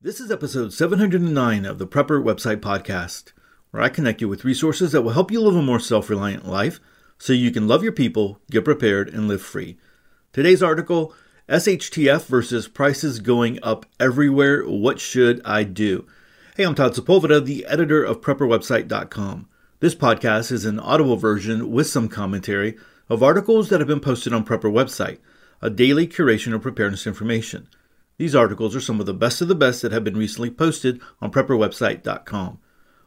This is episode 709 of the Prepper Website Podcast, where I connect you with resources that will help you live a more self reliant life so you can love your people, get prepared, and live free. Today's article SHTF versus prices going up everywhere. What should I do? Hey, I'm Todd Sepulveda, the editor of PrepperWebsite.com. This podcast is an audible version with some commentary of articles that have been posted on Prepper Website, a daily curation of preparedness information. These articles are some of the best of the best that have been recently posted on prepperwebsite.com.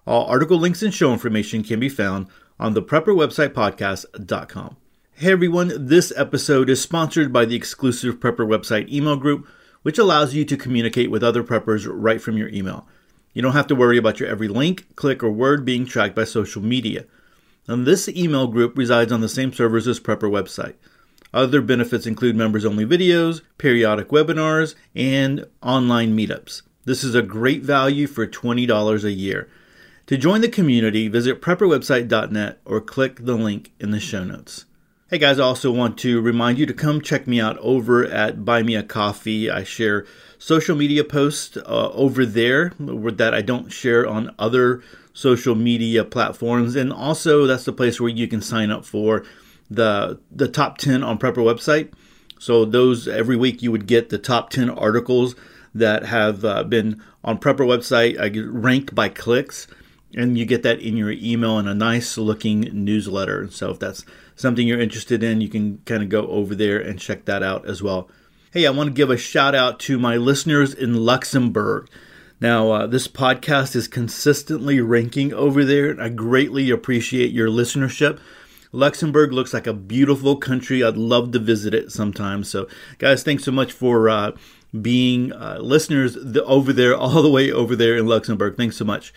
All article links and show information can be found on the prepperwebsitepodcast.com. Hey everyone, this episode is sponsored by the exclusive Prepper Website email group, which allows you to communicate with other preppers right from your email. You don't have to worry about your every link, click, or word being tracked by social media. And this email group resides on the same servers as Prepper Website. Other benefits include members only videos, periodic webinars, and online meetups. This is a great value for $20 a year. To join the community, visit prepperwebsite.net or click the link in the show notes. Hey guys, I also want to remind you to come check me out over at Buy Me a Coffee. I share social media posts uh, over there that I don't share on other social media platforms. And also, that's the place where you can sign up for the the top 10 on Prepper website. So those every week you would get the top 10 articles that have uh, been on Prepper website uh, ranked by clicks and you get that in your email in a nice looking newsletter. So if that's something you're interested in, you can kind of go over there and check that out as well. Hey, I want to give a shout out to my listeners in Luxembourg. Now, uh, this podcast is consistently ranking over there, I greatly appreciate your listenership. Luxembourg looks like a beautiful country. I'd love to visit it sometime. So, guys, thanks so much for uh, being uh, listeners over there, all the way over there in Luxembourg. Thanks so much.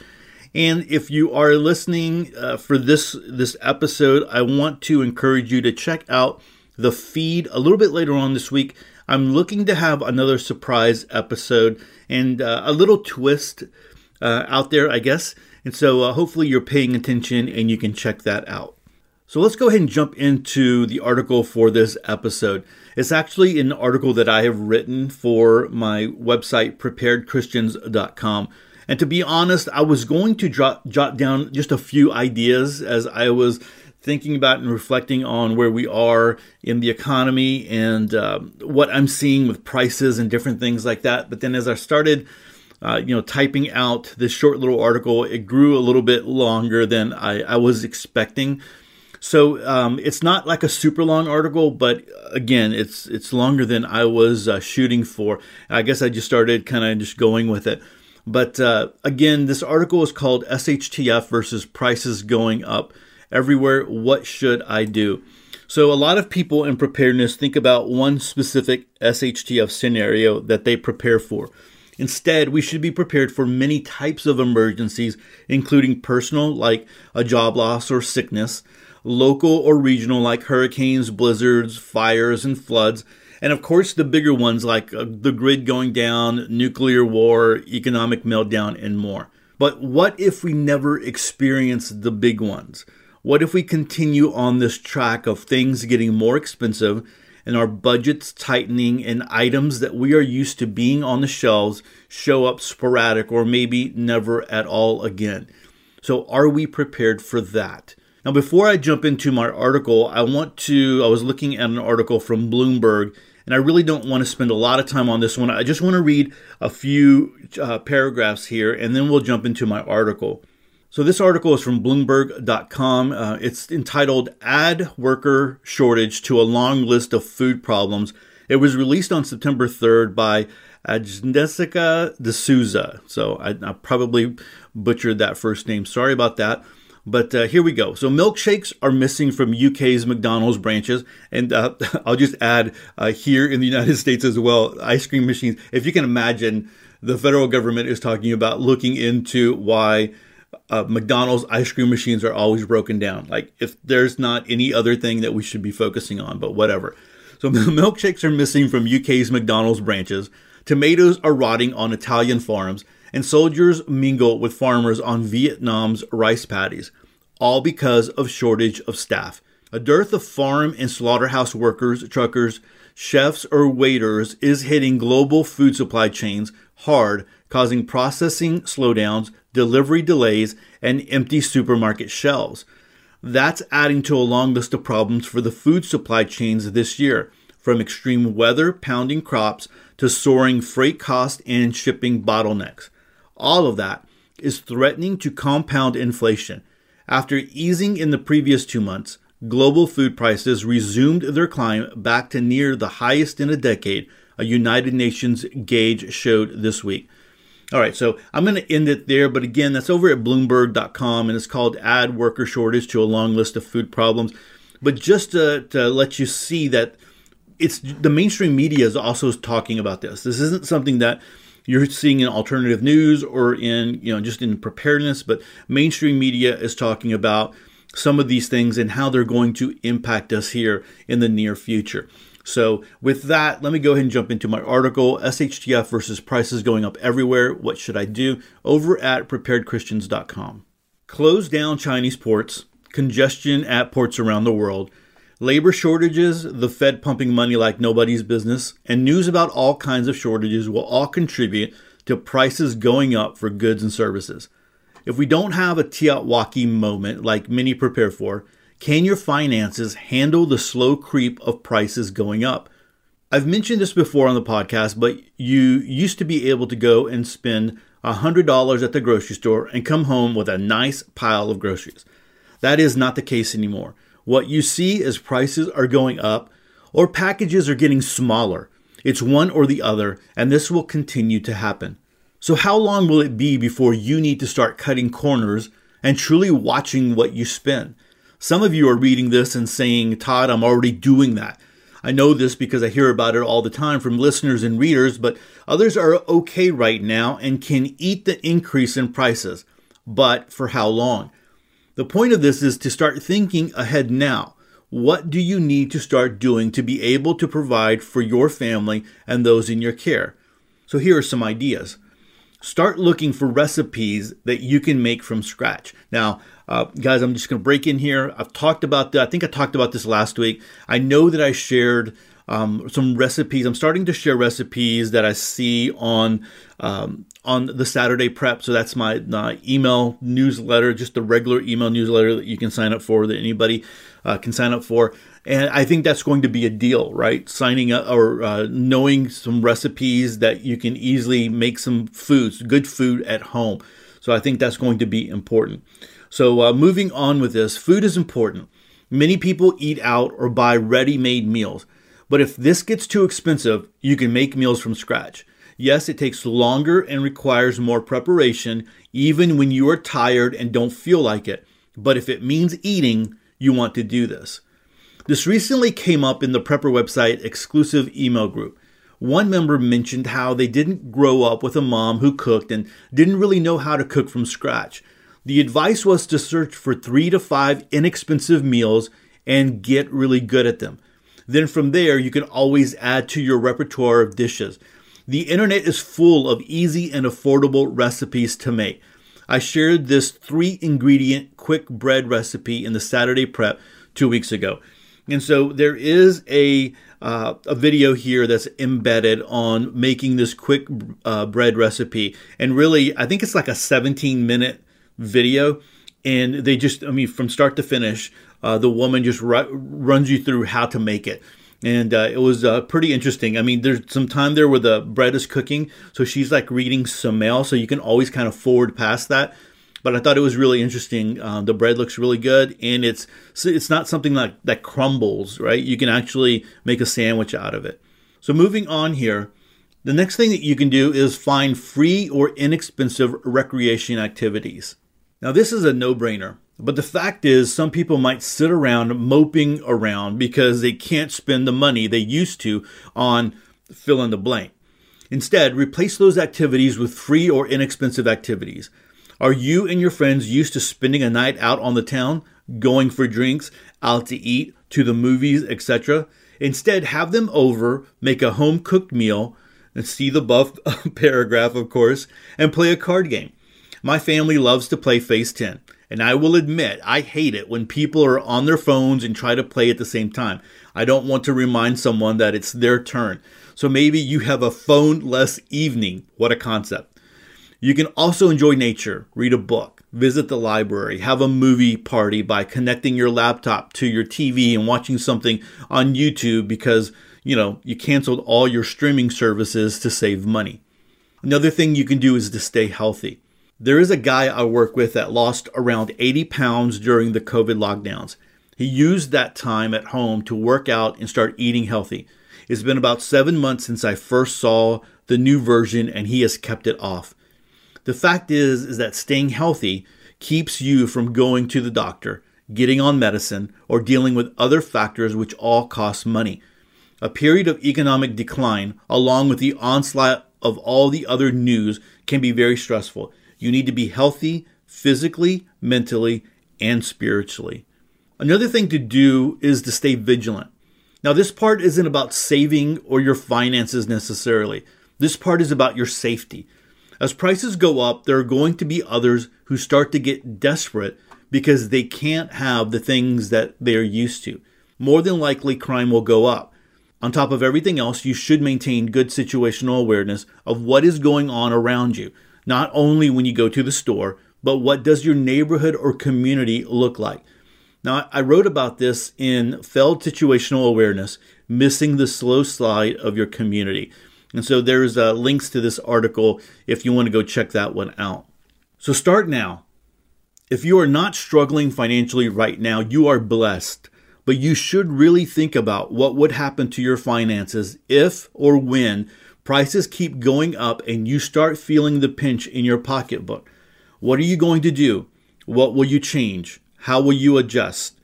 And if you are listening uh, for this this episode, I want to encourage you to check out the feed a little bit later on this week. I'm looking to have another surprise episode and uh, a little twist uh, out there, I guess. And so uh, hopefully you're paying attention and you can check that out. So let's go ahead and jump into the article for this episode. It's actually an article that I have written for my website, preparedchristians.com. And to be honest, I was going to jot, jot down just a few ideas as I was thinking about and reflecting on where we are in the economy and uh, what I'm seeing with prices and different things like that. But then as I started, uh, you know, typing out this short little article, it grew a little bit longer than I, I was expecting. So um, it's not like a super long article, but again, it's it's longer than I was uh, shooting for. I guess I just started kind of just going with it. But uh, again, this article is called SHTF versus prices going up everywhere. What should I do? So, a lot of people in preparedness think about one specific SHTF scenario that they prepare for. Instead, we should be prepared for many types of emergencies, including personal, like a job loss or sickness, local or regional, like hurricanes, blizzards, fires, and floods, and of course the bigger ones like uh, the grid going down, nuclear war, economic meltdown, and more. But what if we never experience the big ones? What if we continue on this track of things getting more expensive and our budgets tightening and items that we are used to being on the shelves show up sporadic or maybe never at all again? So, are we prepared for that? Now, before I jump into my article, I want to, I was looking at an article from Bloomberg, and I really don't want to spend a lot of time on this one. I just want to read a few uh, paragraphs here, and then we'll jump into my article. So, this article is from Bloomberg.com. Uh, it's entitled Add Worker Shortage to a Long List of Food Problems. It was released on September 3rd by Agnesika D'Souza. So, I, I probably butchered that first name. Sorry about that. But uh, here we go. So milkshakes are missing from UK's McDonald's branches, and uh, I'll just add uh, here in the United States as well, ice cream machines. If you can imagine, the federal government is talking about looking into why uh, McDonald's ice cream machines are always broken down. Like if there's not any other thing that we should be focusing on, but whatever. So milkshakes are missing from UK's McDonald's branches. Tomatoes are rotting on Italian farms and soldiers mingle with farmers on Vietnam's rice paddies, all because of shortage of staff. A dearth of farm and slaughterhouse workers, truckers, chefs, or waiters is hitting global food supply chains hard, causing processing slowdowns, delivery delays, and empty supermarket shelves. That's adding to a long list of problems for the food supply chains this year, from extreme weather pounding crops to soaring freight costs and shipping bottlenecks. All of that is threatening to compound inflation. After easing in the previous two months, global food prices resumed their climb back to near the highest in a decade, a United Nations gauge showed this week. All right, so I'm going to end it there, but again, that's over at Bloomberg.com, and it's called Add Worker Shortage to a Long List of Food Problems. But just to, to let you see that it's the mainstream media is also talking about this. This isn't something that you're seeing in alternative news or in you know just in preparedness, but mainstream media is talking about some of these things and how they're going to impact us here in the near future. So, with that, let me go ahead and jump into my article SHTF versus prices going up everywhere. What should I do? Over at preparedchristians.com. Close down Chinese ports, congestion at ports around the world, labor shortages, the Fed pumping money like nobody's business, and news about all kinds of shortages will all contribute to prices going up for goods and services. If we don't have a TEOTWAWKI moment like many prepare for, can your finances handle the slow creep of prices going up? I've mentioned this before on the podcast, but you used to be able to go and spend $100 at the grocery store and come home with a nice pile of groceries. That is not the case anymore. What you see is prices are going up or packages are getting smaller. It's one or the other, and this will continue to happen. So, how long will it be before you need to start cutting corners and truly watching what you spend? Some of you are reading this and saying, Todd, I'm already doing that. I know this because I hear about it all the time from listeners and readers, but others are okay right now and can eat the increase in prices. But for how long? The point of this is to start thinking ahead now. What do you need to start doing to be able to provide for your family and those in your care? So here are some ideas start looking for recipes that you can make from scratch. Now, uh, guys, I'm just going to break in here. I've talked about that. I think I talked about this last week. I know that I shared um, some recipes. I'm starting to share recipes that I see on um, on the Saturday prep. So that's my, my, email newsletter, just a regular email newsletter that you can sign up for that anybody uh, can sign up for. And I think that's going to be a deal, right? Signing up or uh, knowing some recipes that you can easily make some foods, good food at home. So I think that's going to be important. So uh, moving on with this, food is important. Many people eat out or buy ready made meals. But if this gets too expensive, you can make meals from scratch. Yes, it takes longer and requires more preparation, even when you are tired and don't feel like it. But if it means eating, you want to do this. This recently came up in the Prepper website exclusive email group. One member mentioned how they didn't grow up with a mom who cooked and didn't really know how to cook from scratch. The advice was to search for three to five inexpensive meals and get really good at them. Then from there, you can always add to your repertoire of dishes. The internet is full of easy and affordable recipes to make. I shared this three ingredient quick bread recipe in the Saturday prep two weeks ago. And so there is a uh, a video here that's embedded on making this quick uh, bread recipe, and really, I think it's like a 17 minute video, and they just, I mean, from start to finish, uh, the woman just ru- runs you through how to make it. And uh, it was uh, pretty interesting. I mean, there's some time there where the bread is cooking, so she's like reading some mail, so you can always kind of forward past that but I thought it was really interesting. Uh, the bread looks really good, and it's it's not something like that crumbles, right? You can actually make a sandwich out of it. So moving on here, the next thing that you can do is find free or inexpensive recreation activities. Now this is a no-brainer. But the fact is, some people might sit around moping around because they can't spend the money they used to on fill in the blank. Instead, replace those activities with free or inexpensive activities. Are you and your friends used to spending a night out on the town, going for drinks, out to eat, to the movies, etc.? Instead, have them over, make a home cooked meal, and see the buff paragraph, of course, and play a card game. My family loves to play Phase 10, And I will admit, I hate it when people are on their phones and try to play at the same time. I don't want to remind someone that it's their turn. So maybe you have a phone less evening. What a concept. You can also enjoy nature, read a book, visit the library, have a movie party by connecting your laptop to your TV and watching something on YouTube because, you know, you canceled all your streaming services to save money. Another thing you can do is to stay healthy. There is a guy I work with that lost around 80 pounds during the COVID lockdowns. He used that time at home to work out and start eating healthy. It's been about seven months since I first saw the new version and he has kept it off. The fact is, is that staying healthy keeps you from going to the doctor, getting on medicine, or dealing with other factors which all cost money. A period of economic decline, along with the onslaught of all the other news, can be very stressful. You need to be healthy physically, mentally, and spiritually. Another thing to do is to stay vigilant. Now, this part isn't about saving or your finances necessarily. This part is about your safety. As prices go up, there are going to be others who start to get desperate because they can't have the things that they're used to. More than likely, crime will go up. On top of everything else, you should maintain good situational awareness of what is going on around you, not only when you go to the store, but what does your neighborhood or community look like? Now, I wrote about this in Failed Situational Awareness Missing the Slow Slide of Your Community. And so there's uh, links to this article if you want to go check that one out. So start now. If you are not struggling financially right now, you are blessed. But you should really think about what would happen to your finances if or when prices keep going up and you start feeling the pinch in your pocketbook. What are you going to do? What will you change? How will you adjust?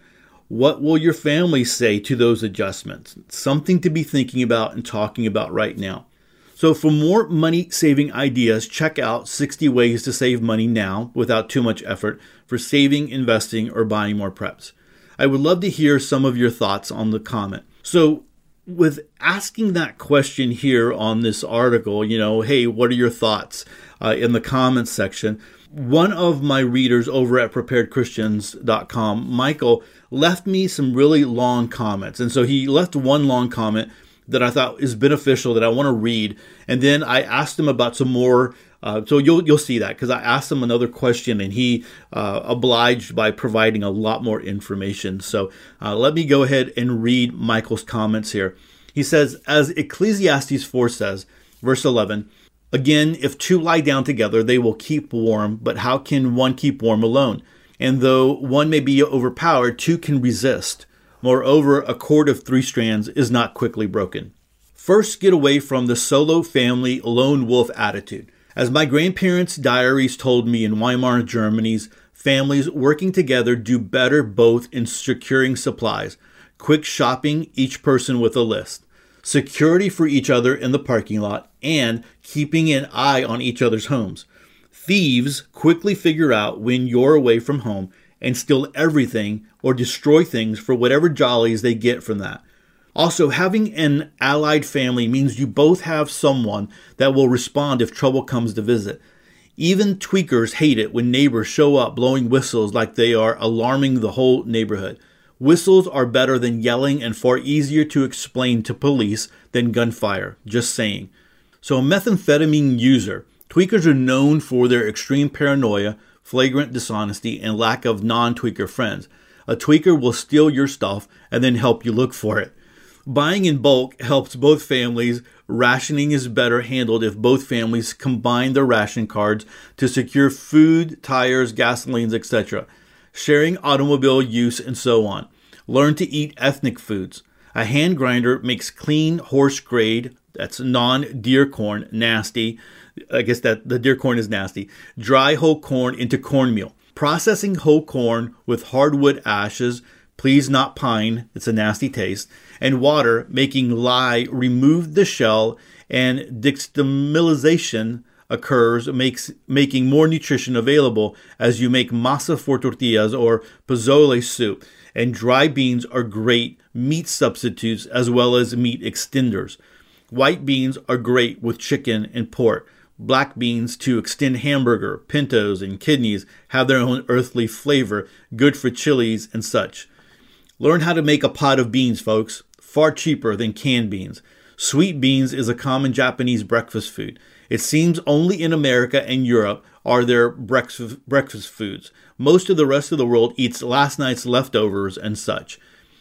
What will your family say to those adjustments? Something to be thinking about and talking about right now. So, for more money saving ideas, check out 60 Ways to Save Money Now without too much effort for saving, investing, or buying more preps. I would love to hear some of your thoughts on the comment. So, with asking that question here on this article, you know, hey, what are your thoughts uh, in the comments section? One of my readers over at preparedchristians.com, Michael, left me some really long comments. And so he left one long comment that I thought is beneficial that I want to read. And then I asked him about some more. Uh, so you'll you'll see that because I asked him another question and he uh, obliged by providing a lot more information. So uh, let me go ahead and read Michael's comments here. He says, as Ecclesiastes 4 says, verse 11, again, if two lie down together, they will keep warm, but how can one keep warm alone? And though one may be overpowered, two can resist. Moreover, a cord of three strands is not quickly broken. First, get away from the solo family lone wolf attitude. As my grandparents' diaries told me in Weimar, Germany's families working together do better both in securing supplies, quick shopping, each person with a list, security for each other in the parking lot, and keeping an eye on each other's homes. Thieves quickly figure out when you're away from home and steal everything or destroy things for whatever jollies they get from that. Also, having an allied family means you both have someone that will respond if trouble comes to visit. Even tweakers hate it when neighbors show up blowing whistles like they are alarming the whole neighborhood. Whistles are better than yelling and far easier to explain to police than gunfire, just saying. So, a methamphetamine user, tweakers are known for their extreme paranoia, flagrant dishonesty, and lack of non tweaker friends. A tweaker will steal your stuff and then help you look for it. Buying in bulk helps both families. Rationing is better handled if both families combine their ration cards to secure food, tires, gasolines, etc., sharing automobile use, and so on. Learn to eat ethnic foods. A hand grinder makes clean horse grade, that's non deer corn, nasty. I guess that the deer corn is nasty. Dry whole corn into cornmeal. Processing whole corn with hardwood ashes, please not pine, it's a nasty taste, and water, making lye remove the shell, and nixtamalization occurs, makes making more nutrition available as you make masa for tortillas or pozole soup. And dry beans are great meat substitutes as well as meat extenders. White beans are great with chicken and pork. black beans to extend hamburger, pintos, and kidneys have their own earthly flavor, good for chilies and such. Learn how to make a pot of beans, folks, far cheaper than canned beans. Sweet beans is a common Japanese breakfast food. It seems only in America and Europe are there breakfast, breakfast foods. Most of the rest of the world eats last night's leftovers and such.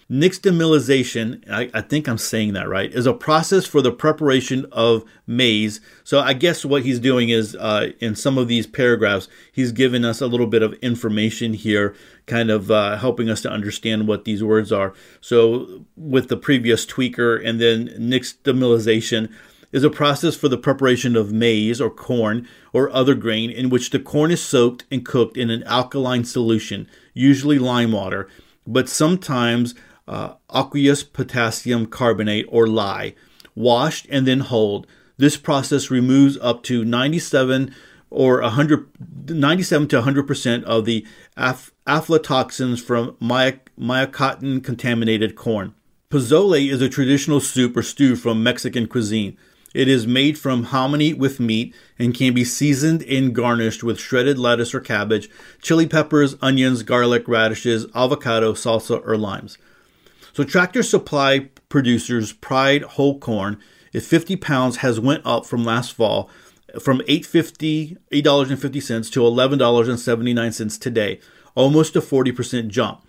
Nixtamalization, I, I, think I'm saying that right, is a process for the preparation of maize. So I guess what he's doing is uh, in some of these paragraphs, he's giving us a little bit of information here, kind of uh, helping us to understand what these words are. So with the previous tweaker and then nixtamalization, is a process for the preparation of maize or corn or other grain in which the corn is soaked and cooked in an alkaline solution, usually lime water, but sometimes uh, aqueous potassium carbonate or lye, washed and then hulled. This process removes up to 97 or 100, 97 to 100% of the af- aflatoxins from my- mycotoxin contaminated corn. Pozole is a traditional soup or stew from Mexican cuisine. It is made from hominy with meat and can be seasoned and garnished with shredded lettuce or cabbage, chili peppers, onions, garlic, radishes, avocado, salsa, or limes. So Tractor Supply Producer's Pride whole corn if 50 pounds has went up from last fall from $8.50 $8.50 to $11.79 today, almost a 40% jump.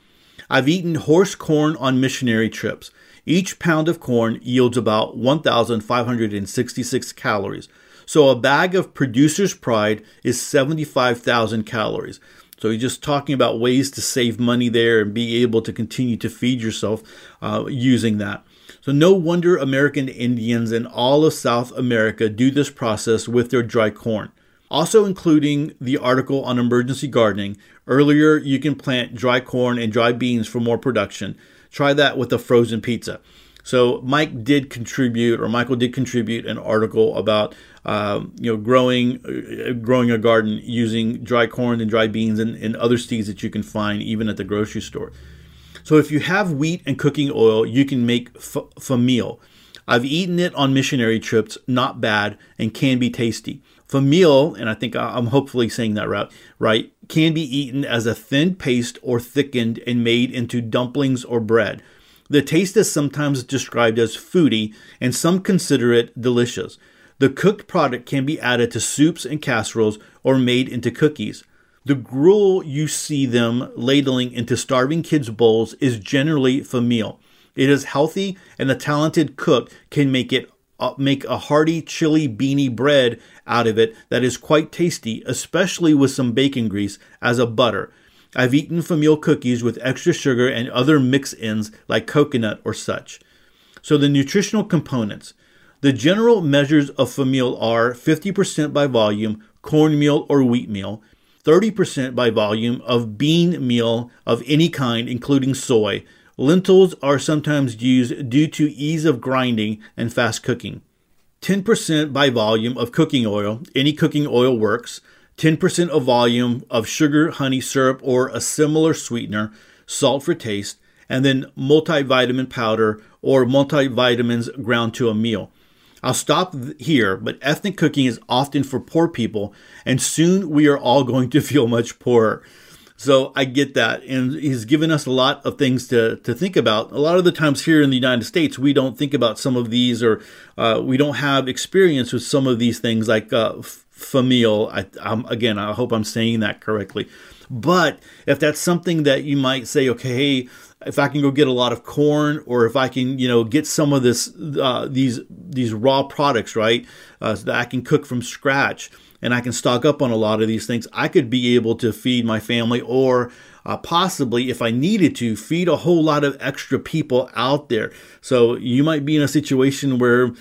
I've eaten horse corn on missionary trips. Each pound of corn yields about 1,566 calories. So a bag of Producer's Pride is 75,000 calories. So he's just talking about ways to save money there and be able to continue to feed yourself uh, using that. So no wonder American Indians in all of South America do this process with their dry corn. Also including the article on emergency gardening, earlier you can plant dry corn and dry beans for more production. Try that with a frozen pizza. So Mike did contribute, or Michael did contribute, an article about um, you know growing uh, growing a garden using dry corn and dry beans and, and other seeds that you can find even at the grocery store. So if you have wheat and cooking oil, you can make f- famil. I've eaten it on missionary trips, not bad, and can be tasty. Famil, and I think I'm hopefully saying that right, right, can be eaten as a thin paste or thickened and made into dumplings or bread. The taste is sometimes described as foody, and some consider it delicious. The cooked product can be added to soups and casseroles or made into cookies. The gruel you see them ladling into starving kids' bowls is generally famil. It is healthy, and a talented cook can make it uh, make a hearty chili beanie bread out of it that is quite tasty, especially with some bacon grease as a butter. I've eaten famil cookies with extra sugar and other mix ins like coconut or such. So, the nutritional components. The general measures of famil are 50% by volume, cornmeal or wheat meal, 30% by volume of bean meal of any kind, including soy. Lentils are sometimes used due to ease of grinding and fast cooking. 10% by volume of cooking oil, any cooking oil works. 10% of volume of sugar, honey, syrup, or a similar sweetener, salt for taste, and then multivitamin powder or multivitamins ground to a meal. I'll stop here, but ethnic cooking is often for poor people, and soon we are all going to feel much poorer. So I get that. And he's given us a lot of things to, to think about. A lot of the times here in the United States, we don't think about some of these or uh, we don't have experience with some of these things like uh. I, I'm, again, I hope I'm saying that correctly. But if that's something that you might say, okay, hey, if I can go get a lot of corn, or if I can, you know, get some of this, uh, these these raw products, right, uh, so that I can cook from scratch, and I can stock up on a lot of these things, I could be able to feed my family, or uh, possibly, if I needed to, feed a whole lot of extra people out there. So you might be in a situation where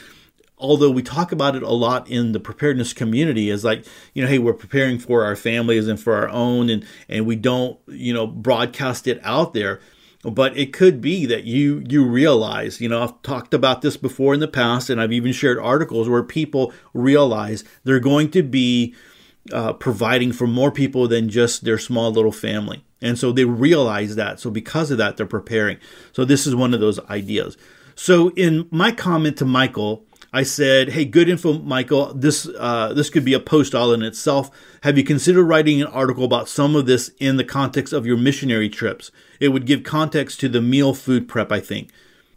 although we talk about it a lot in the preparedness community is like you know hey we're preparing for our families and for our own and and we don't you know broadcast it out there but it could be that you you realize you know i've talked about this before in the past and i've even shared articles where people realize they're going to be uh, providing for more people than just their small little family. And so they realize that. So because of that they're preparing. So this is one of those ideas. So in my comment to michael I said, "Hey, good info, Michael. This uh, this could be a post all in itself. Have you considered writing an article about some of this in the context of your missionary trips? It would give context to the meal food prep, I think."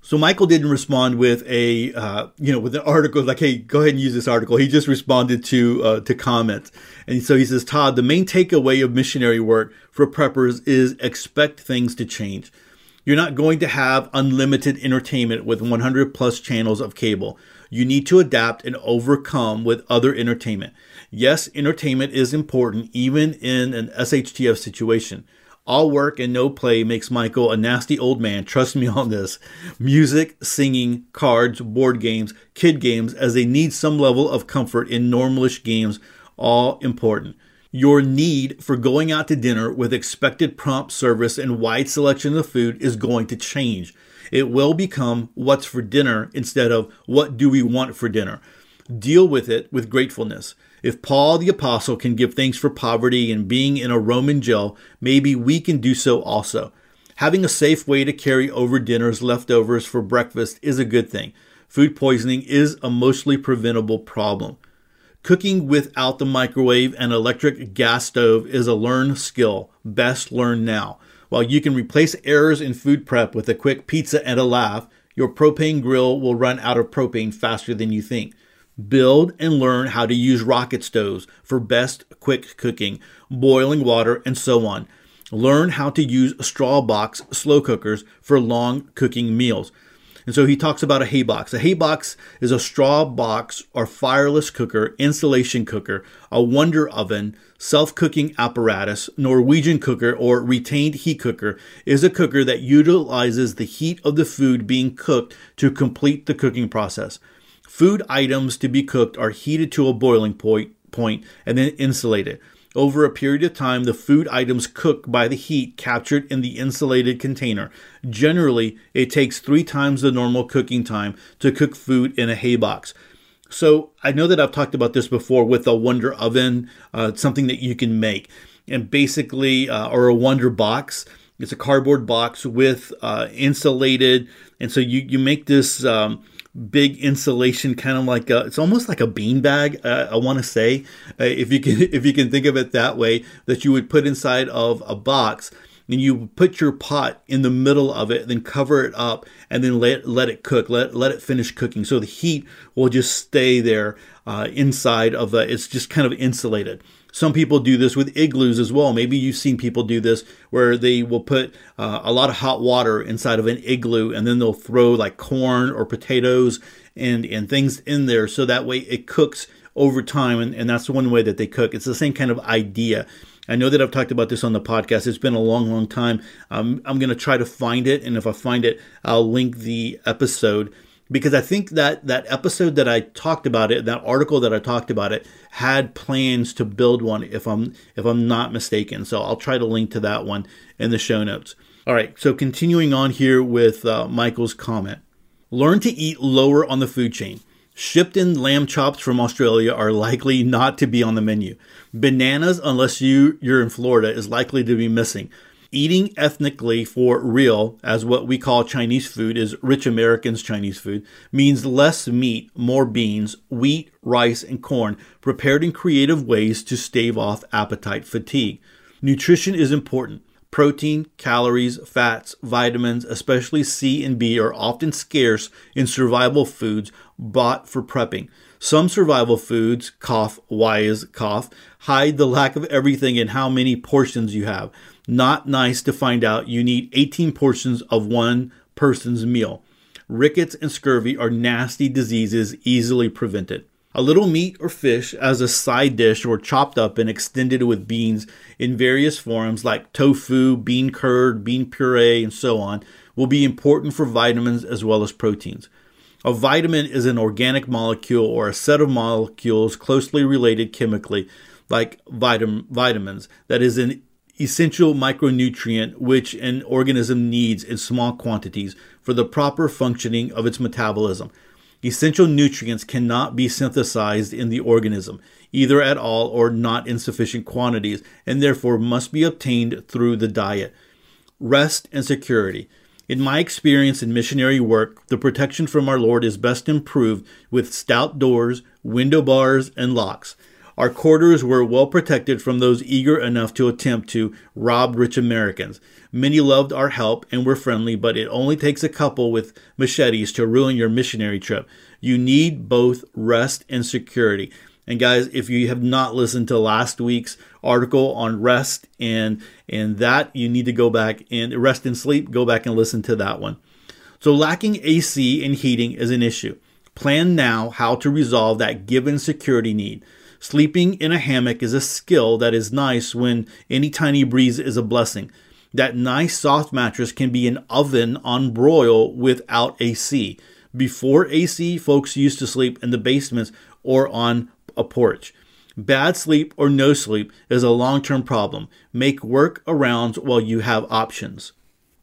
So Michael didn't respond with a uh, you know with an article like, "Hey, go ahead and use this article." He just responded to uh, to comments, and so he says, "Todd, the main takeaway of missionary work for preppers is expect things to change." You're not going to have unlimited entertainment with 100 plus channels of cable. You need to adapt and overcome with other entertainment. Yes, entertainment is important even in an SHTF situation. All work and no play makes Michael a nasty old man. Trust me on this. Music, singing, cards, board games, kid games, as they need some level of comfort in normalish games, all important. Your need for going out to dinner with expected prompt service and wide selection of food is going to change. It will become what's for dinner instead of what do we want for dinner. Deal with it with gratefulness. If Paul the Apostle can give thanks for poverty and being in a Roman jail, maybe we can do so also. Having a safe way to carry over dinner's leftovers for breakfast is a good thing. Food poisoning is a mostly preventable problem. Cooking without the microwave and electric gas stove is a learned skill, best learned now. While you can replace errors in food prep with a quick pizza and a laugh, your propane grill will run out of propane faster than you think. Build and learn how to use rocket stoves for best quick cooking, boiling water, and so on. Learn how to use straw box slow cookers for long cooking meals. And so he talks about a hay box. A hay box is a straw box or fireless cooker, insulation cooker, a wonder oven, self cooking apparatus, Norwegian cooker, or retained heat cooker is a cooker that utilizes the heat of the food being cooked to complete the cooking process. Food items to be cooked are heated to a boiling point, point and then insulated. Over a period of time, the food items cook by the heat captured in the insulated container. Generally, it takes three times the normal cooking time to cook food in a hay box. So I know that I've talked about this before with a Wonder Oven, uh, something that you can make, and basically, uh, or a Wonder Box. It's a cardboard box with uh, insulated, and so you you make this. Um, big insulation, kind of like a, it's almost like a beanbag. Uh, I want to say, uh, if you can if you can think of it that way, that you would put inside of a box. And you put your pot in the middle of it, then cover it up, and then let let it cook. Let let it finish cooking. So the heat will just stay there uh, inside of the. It's just kind of insulated. Some people do this with igloos as well. Maybe you've seen people do this where they will put uh, a lot of hot water inside of an igloo and then they'll throw like corn or potatoes and, and things in there so that way it cooks over time. And, and that's one way that they cook. It's the same kind of idea. I know that I've talked about this on the podcast. It's been a long, long time. Um, I'm going to try to find it. And if I find it, I'll link the episode because I think that that episode that I talked about it, that article that I talked about it, had plans to build one. If I'm if I'm not mistaken, so I'll try to link to that one in the show notes. All right, so continuing on here with uh, Michael's comment, learn to eat lower on the food chain. Shipped in lamb chops from Australia are likely not to be on the menu. Bananas, unless you you're in Florida, is likely to be missing eating ethnically for real, as what we call Chinese food is rich Americans Chinese food, means less meat, more beans, wheat, rice, and corn, prepared in creative ways to stave off appetite fatigue. Nutrition is important. Protein, calories, fats, vitamins, especially C and B, are often scarce in survival foods bought for prepping. Some survival foods, cough, wise cough, hide the lack of everything in how many portions you have. Not nice to find out you need 18 portions of one person's meal. Rickets and scurvy are nasty diseases easily prevented. A little meat or fish as a side dish or chopped up and extended with beans in various forms like tofu, bean curd, bean puree, and so on will be important for vitamins as well as proteins. A vitamin is an organic molecule or a set of molecules closely related chemically, like vitam- vitamins, that is an essential micronutrient which an organism needs in small quantities for the proper functioning of its metabolism. Essential nutrients cannot be synthesized in the organism, either at all or not in sufficient quantities, and therefore must be obtained through the diet. Rest and security. In my experience in missionary work, the protection from our Lord is best improved with stout doors, window bars, and locks. Our quarters were well protected from those eager enough to attempt to rob rich Americans. Many loved our help and were friendly, but it only takes a couple with machetes to ruin your missionary trip. You need both rest and security. And guys, if you have not listened to last week's article on rest and and that you need to go back and rest and sleep, go back and listen to that one. So lacking AC and heating is an issue. Plan now how to resolve that given security need. Sleeping in a hammock is a skill that is nice when any tiny breeze is a blessing. That nice soft mattress can be an oven on broil without AC. Before AC, folks used to sleep in the basements or on a porch. Bad sleep or no sleep is a long term problem. Make work arounds while you have options.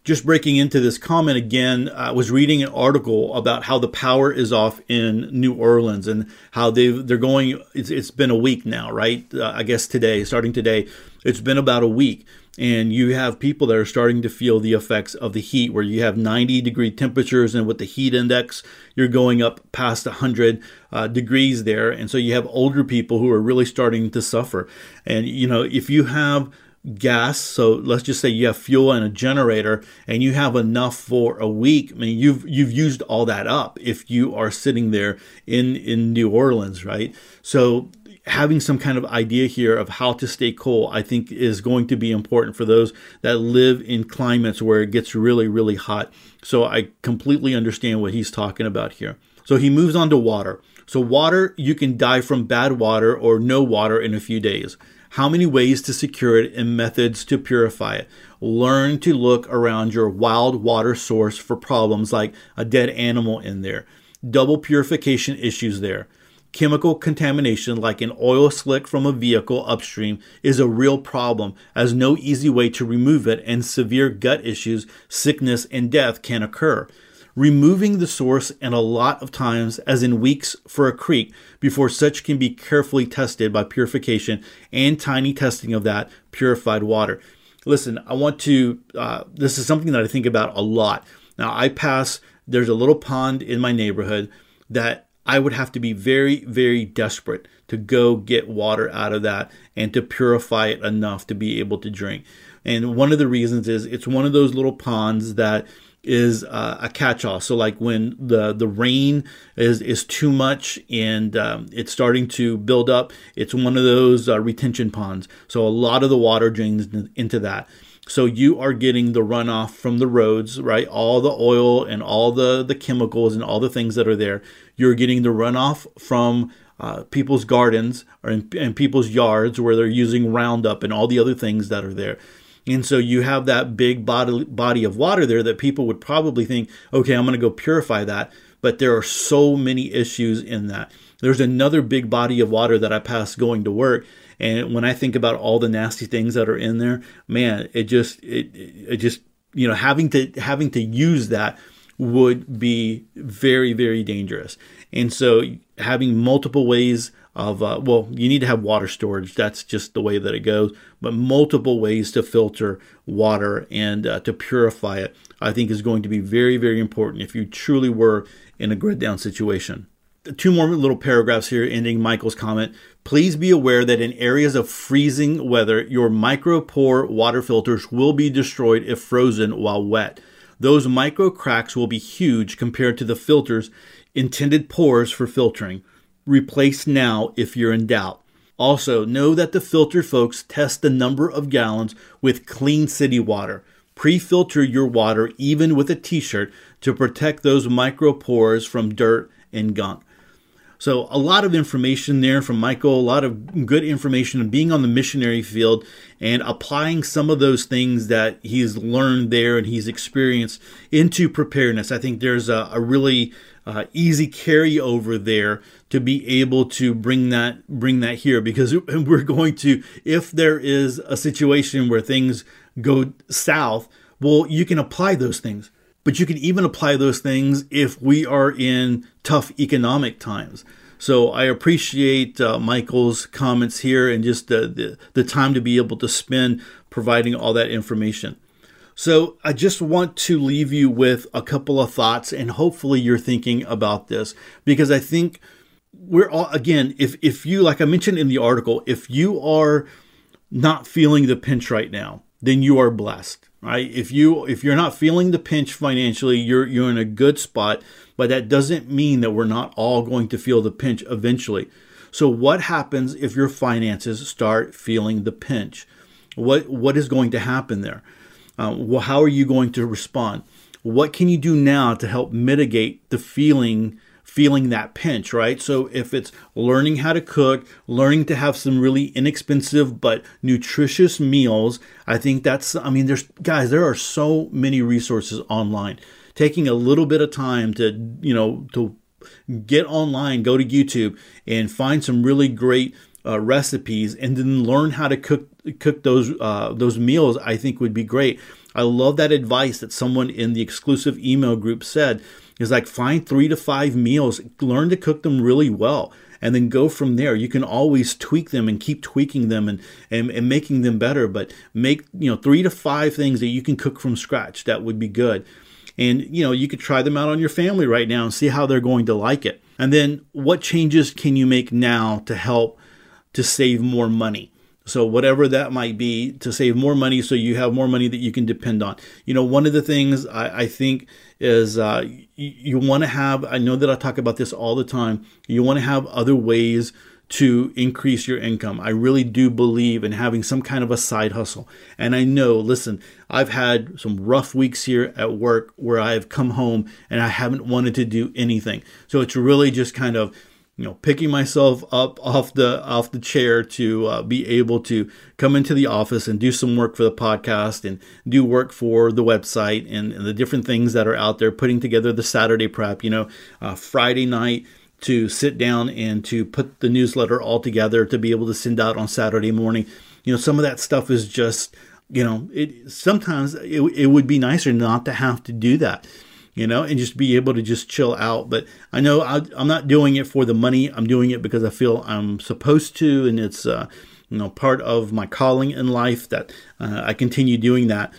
Just breaking into this comment again, I was reading an article about how the power is off in New Orleans and how they they're going. It's, it's been a week now, right? Uh, I guess today, starting today, it's been about a week and you have people that are starting to feel the effects of the heat where you have 90 degree temperatures and with the heat index you're going up past 100 uh, degrees there. And so you have older people who are really starting to suffer. And you know if you have gas so let's just say you have fuel and a generator and you have enough for a week i mean you've you've used all that up if you are sitting there in in new orleans right? So having some kind of idea here of how to stay cool, I think is going to be important for those that live in climates where it gets really, really hot. So I completely understand what he's talking about here. So he moves on to water. So, water, you can die from bad water or no water in a few days. How many ways to secure it and methods to purify it? Learn to look around your wild water source for problems like a dead animal in there, double purification issues there Chemical contamination, like an oil slick from a vehicle upstream, is a real problem, as no easy way to remove it, and severe gut issues, sickness, and death can occur. Removing the source, and a lot of times, as in weeks for a creek, before such can be carefully tested by purification and tiny testing of that purified water. Listen, I want to, uh, this is something that I think about a lot. Now, I pass, there's a little pond in my neighborhood that I would have to be very, very desperate to go get water out of that and to purify it enough to be able to drink. And one of the reasons is it's one of those little ponds that is uh, a catch-all. So like when the the rain is is too much and um, it's starting to build up, it's one of those uh, retention ponds. So a lot of the water drains into that. So you are getting the runoff from the roads, right? All the oil and all the, the chemicals and all the things that are there. You're getting the runoff from uh, people's gardens or in, in people's yards where they're using Roundup and all the other things that are there. And so you have that big body, body of water there that people would probably think, okay, I'm going to go purify that. But there are so many issues in that. There's another big body of water that I pass going to work, and when I think about all the nasty things that are in there, man, it just it it just you know having to having to use that would be very very dangerous. And so having multiple ways of uh, well, you need to have water storage. That's just the way that it goes. But multiple ways to filter water and uh, to purify it, I think, is going to be very very important if you truly were in a grid down situation two more little paragraphs here ending Michael's comment. Please be aware that in areas of freezing weather, your micropore water filters will be destroyed if frozen while wet. Those micro cracks will be huge compared to the filter's intended pores for filtering. Replace now if you're in doubt. Also, know that the filter folks test the number of gallons with Clean City water. Pre filter your water even with a t shirt to protect those micropores from dirt and gunk. So, a lot of information there from Michael, a lot of good information of being on the missionary field and applying some of those things that he's learned there and he's experienced into preparedness. I think there's a, a really uh, easy carryover there to be able to bring that bring that here because we're going to if there is a situation where things go south well you can apply those things but you can even apply those things if we are in tough economic times. So I appreciate uh, Michael's comments here and just the, the, the time to be able to spend providing all that information. So I just want to leave you with a couple of thoughts and hopefully you're thinking about this because I think we're all again if if you like I mentioned in the article if you are not feeling the pinch right now then you are blessed right? If you if you're not feeling the pinch financially you're you're in a good spot but that doesn't mean that we're not all going to feel the pinch eventually. So what happens if your finances start feeling the pinch? What what is going to happen there? Uh, well how are you going to respond? What can you do now to help mitigate the feeling feeling that pinch, right? So if it's learning how to cook, learning to have some really inexpensive but nutritious meals, I think that's, I mean, there's, guys, there are so many resources online. Taking a little bit of time to, you know, to get online, go to YouTube and find some really great uh, recipes and then learn how to cook cook those uh, those meals I think would be great. I love that advice that someone in the exclusive email group said is like find three to five meals, learn to cook them really well, and then go from there. You can always tweak them and keep tweaking them and, and, and making them better, but make, you know, three to five things that you can cook from scratch. That would be good. And, you know, you could try them out on your family right now and see how they're going to like it. And then what changes can you make now to help to save more money? So whatever that might be to save more money so you have more money that you can depend on. You know, one of the things I, I think is uh, you, you want to have, I know that I talk about this all the time, you want to have other ways to increase your income. I really do believe in having some kind of a side hustle. And I know, listen, I've had some rough weeks here at work where I've come home and I haven't wanted to do anything. So it's really just kind of you know picking myself up off the off the chair to uh, be able to come into the office and do some work for the podcast and do work for the website and, and the different things that are out there putting together the saturday prep you know uh, friday night to sit down and to put the newsletter all together to be able to send out on saturday morning. You know some of that stuff is just you know it sometimes it, it would be nicer not to have to do that you know, and just be able to just chill out. But I know I, am not doing it for the money. I'm doing it because I feel I'm supposed to, and it's uh, you know part of my calling in life that uh, I continue doing that.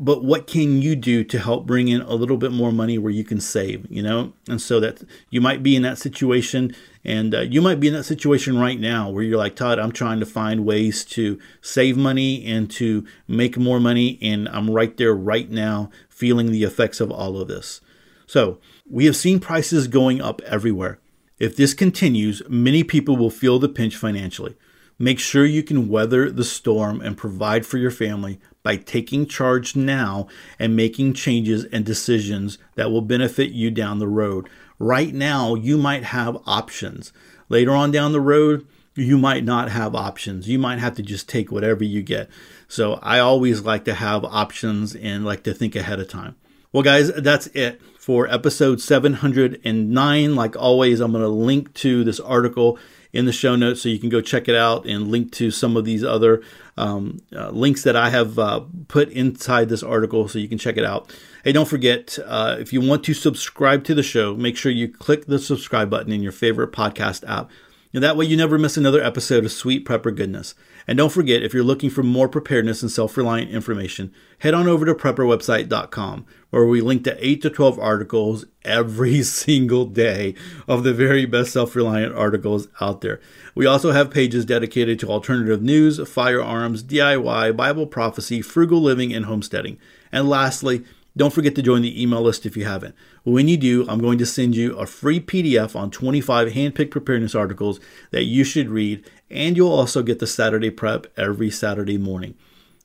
But what can you do to help bring in a little bit more money where you can save? You know, and so that you might be in that situation, and uh, you might be in that situation right now where you're like Todd, I'm trying to find ways to save money and to make more money, and I'm right there right now feeling the effects of all of this. So, we have seen prices going up everywhere. If this continues, many people will feel the pinch financially. Make sure you can weather the storm and provide for your family by taking charge now and making changes and decisions that will benefit you down the road. Right now, you might have options. Later on down the road, you might not have options. You might have to just take whatever you get. So I always like to have options and like to think ahead of time. Well, guys, that's it for episode 709. Like always, I'm going to link to this article in the show notes so you can go check it out and link to some of these other um, uh, links that I have uh, put inside this article so you can check it out. Hey, don't forget uh, if you want to subscribe to the show, make sure you click the subscribe button in your favorite podcast app. And that way you never miss another episode of Sweet Prepper Goodness. And don't forget, if you're looking for more preparedness and self reliant information, head on over to prepperwebsite.com, where we link to 8 to 12 articles every single day of the very best self reliant articles out there. We also have pages dedicated to alternative news, firearms, DIY, Bible prophecy, frugal living, and homesteading. And lastly, don't forget to join the email list if you haven't. When you do, I'm going to send you a free PDF on 25 handpicked preparedness articles that you should read, and you'll also get the Saturday prep every Saturday morning.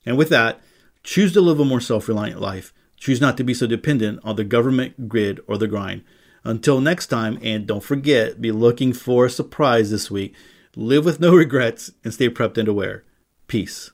And with that, choose to live a more self reliant life. Choose not to be so dependent on the government, grid, or the grind. Until next time, and don't forget, be looking for a surprise this week. Live with no regrets and stay prepped and aware. Peace.